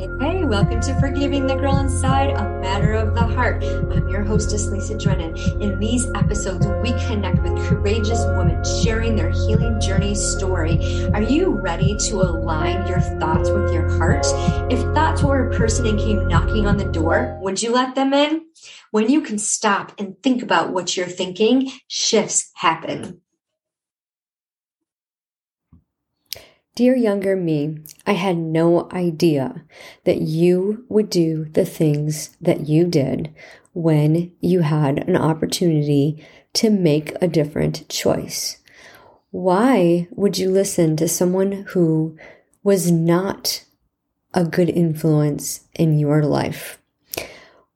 Hey, welcome to Forgiving the Girl Inside, a matter of the heart. I'm your hostess, Lisa Drennan. In these episodes, we connect with courageous women sharing their healing journey story. Are you ready to align your thoughts with your heart? If thoughts were a person and came knocking on the door, would you let them in? When you can stop and think about what you're thinking, shifts happen. Dear younger me, I had no idea that you would do the things that you did when you had an opportunity to make a different choice. Why would you listen to someone who was not a good influence in your life?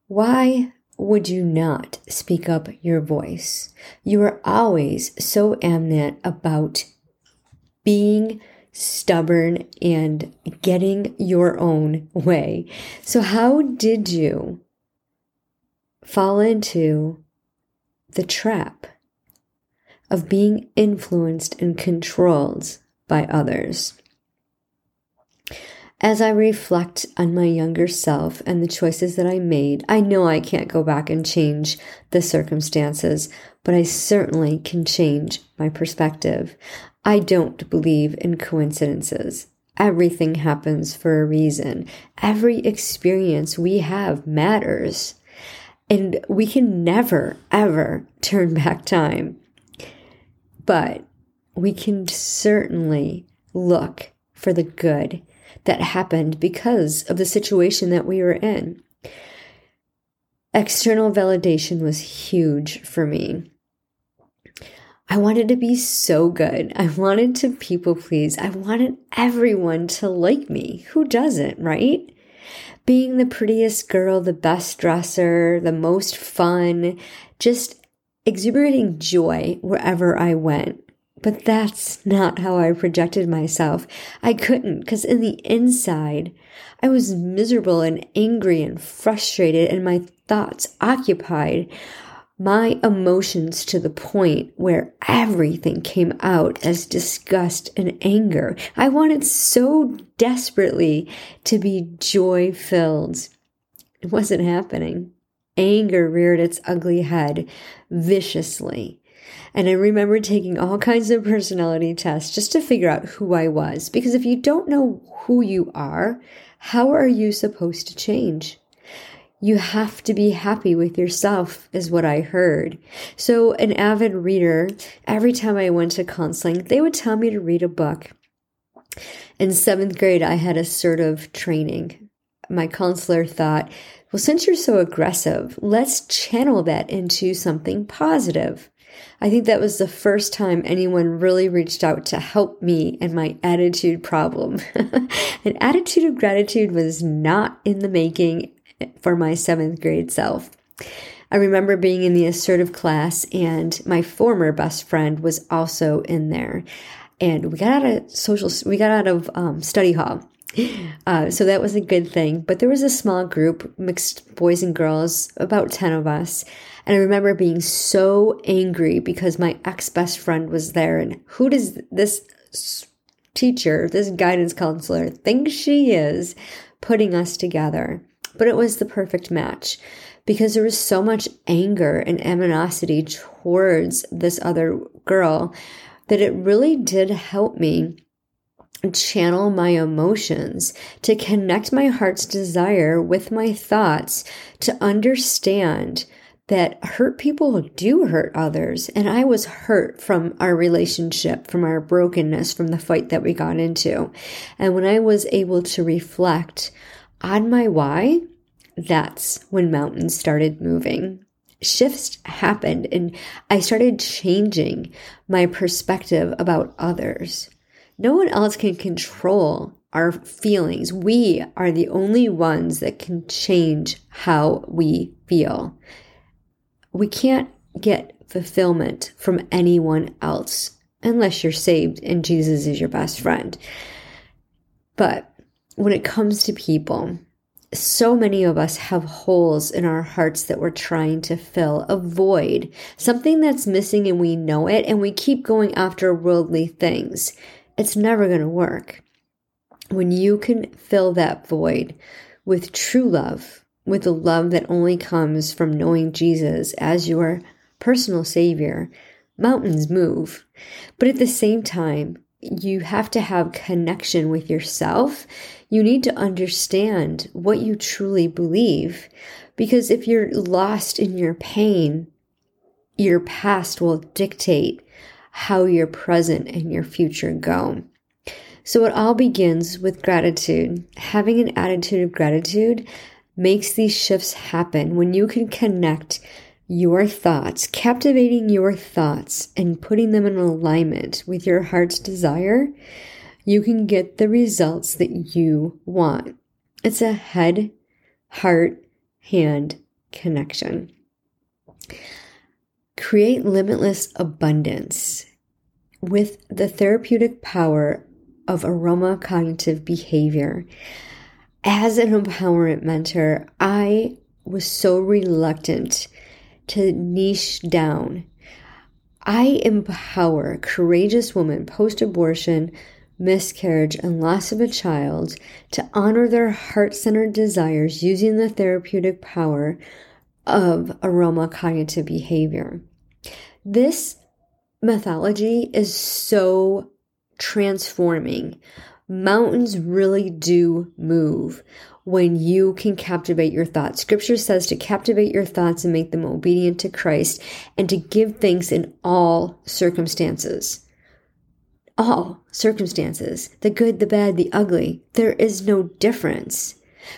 Why would you not speak up your voice? You are always so eminent about being stubborn and getting your own way. So, how did you fall into the trap of being influenced and controlled by others? As I reflect on my younger self and the choices that I made, I know I can't go back and change the circumstances, but I certainly can change my perspective. I don't believe in coincidences. Everything happens for a reason. Every experience we have matters. And we can never, ever turn back time. But we can certainly look for the good that happened because of the situation that we were in. External validation was huge for me. I wanted to be so good. I wanted to people please. I wanted everyone to like me. Who doesn't, right? Being the prettiest girl, the best dresser, the most fun, just exuberating joy wherever I went. But that's not how I projected myself. I couldn't, because in the inside, I was miserable and angry and frustrated, and my thoughts occupied my emotions to the point where everything came out as disgust and anger. I wanted so desperately to be joy filled. It wasn't happening. Anger reared its ugly head viciously. And I remember taking all kinds of personality tests just to figure out who I was. Because if you don't know who you are, how are you supposed to change? You have to be happy with yourself, is what I heard. So, an avid reader, every time I went to counseling, they would tell me to read a book. In seventh grade, I had assertive training. My counselor thought, well, since you're so aggressive, let's channel that into something positive. I think that was the first time anyone really reached out to help me and my attitude problem. An attitude of gratitude was not in the making for my seventh grade self. I remember being in the assertive class, and my former best friend was also in there. And we got out of social, we got out of um, study hall. Uh, so that was a good thing. But there was a small group, mixed boys and girls, about 10 of us. And I remember being so angry because my ex best friend was there. And who does this teacher, this guidance counselor, think she is putting us together? But it was the perfect match because there was so much anger and animosity towards this other girl that it really did help me channel my emotions, to connect my heart's desire with my thoughts, to understand that hurt people do hurt others. And I was hurt from our relationship, from our brokenness, from the fight that we got into. And when I was able to reflect on my why, that's when mountains started moving. Shifts happened, and I started changing my perspective about others. No one else can control our feelings. We are the only ones that can change how we feel. We can't get fulfillment from anyone else unless you're saved and Jesus is your best friend. But when it comes to people, so many of us have holes in our hearts that we're trying to fill, a void, something that's missing and we know it, and we keep going after worldly things. It's never going to work. when you can fill that void with true love, with the love that only comes from knowing Jesus as your personal savior, mountains move. But at the same time, you have to have connection with yourself. You need to understand what you truly believe. Because if you're lost in your pain, your past will dictate how your present and your future go. So it all begins with gratitude. Having an attitude of gratitude makes these shifts happen when you can connect your thoughts, captivating your thoughts and putting them in alignment with your heart's desire, you can get the results that you want. It's a head, heart, hand connection. Create limitless abundance with the therapeutic power of aroma cognitive behavior. As an empowerment mentor, I was so reluctant to niche down. I empower courageous women post abortion, miscarriage, and loss of a child to honor their heart centered desires using the therapeutic power of aroma cognitive behavior. This mythology is so transforming. Mountains really do move when you can captivate your thoughts. Scripture says to captivate your thoughts and make them obedient to Christ and to give thanks in all circumstances. All circumstances, the good, the bad, the ugly. There is no difference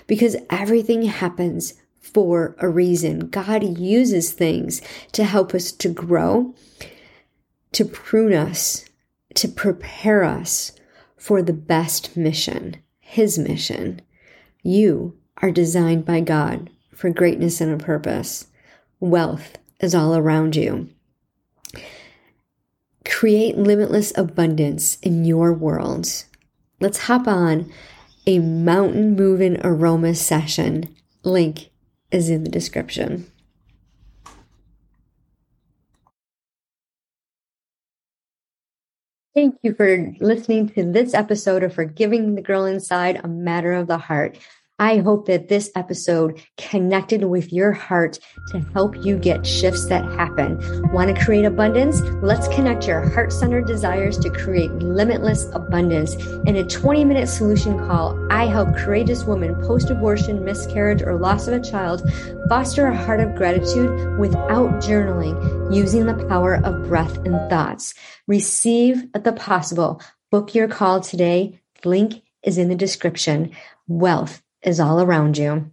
because everything happens for a reason. God uses things to help us to grow, to prune us, to prepare us for the best mission, His mission. You are designed by God for greatness and a purpose. Wealth is all around you. Create limitless abundance in your world. Let's hop on a mountain moving aroma session. Link is in the description. Thank you for listening to this episode of Forgiving the Girl Inside, a matter of the heart. I hope that this episode connected with your heart to help you get shifts that happen. Want to create abundance? Let's connect your heart centered desires to create limitless abundance. In a 20 minute solution call, I help courageous women post abortion, miscarriage, or loss of a child foster a heart of gratitude without journaling using the power of breath and thoughts. Receive the possible. Book your call today. Link is in the description. Wealth is all around you.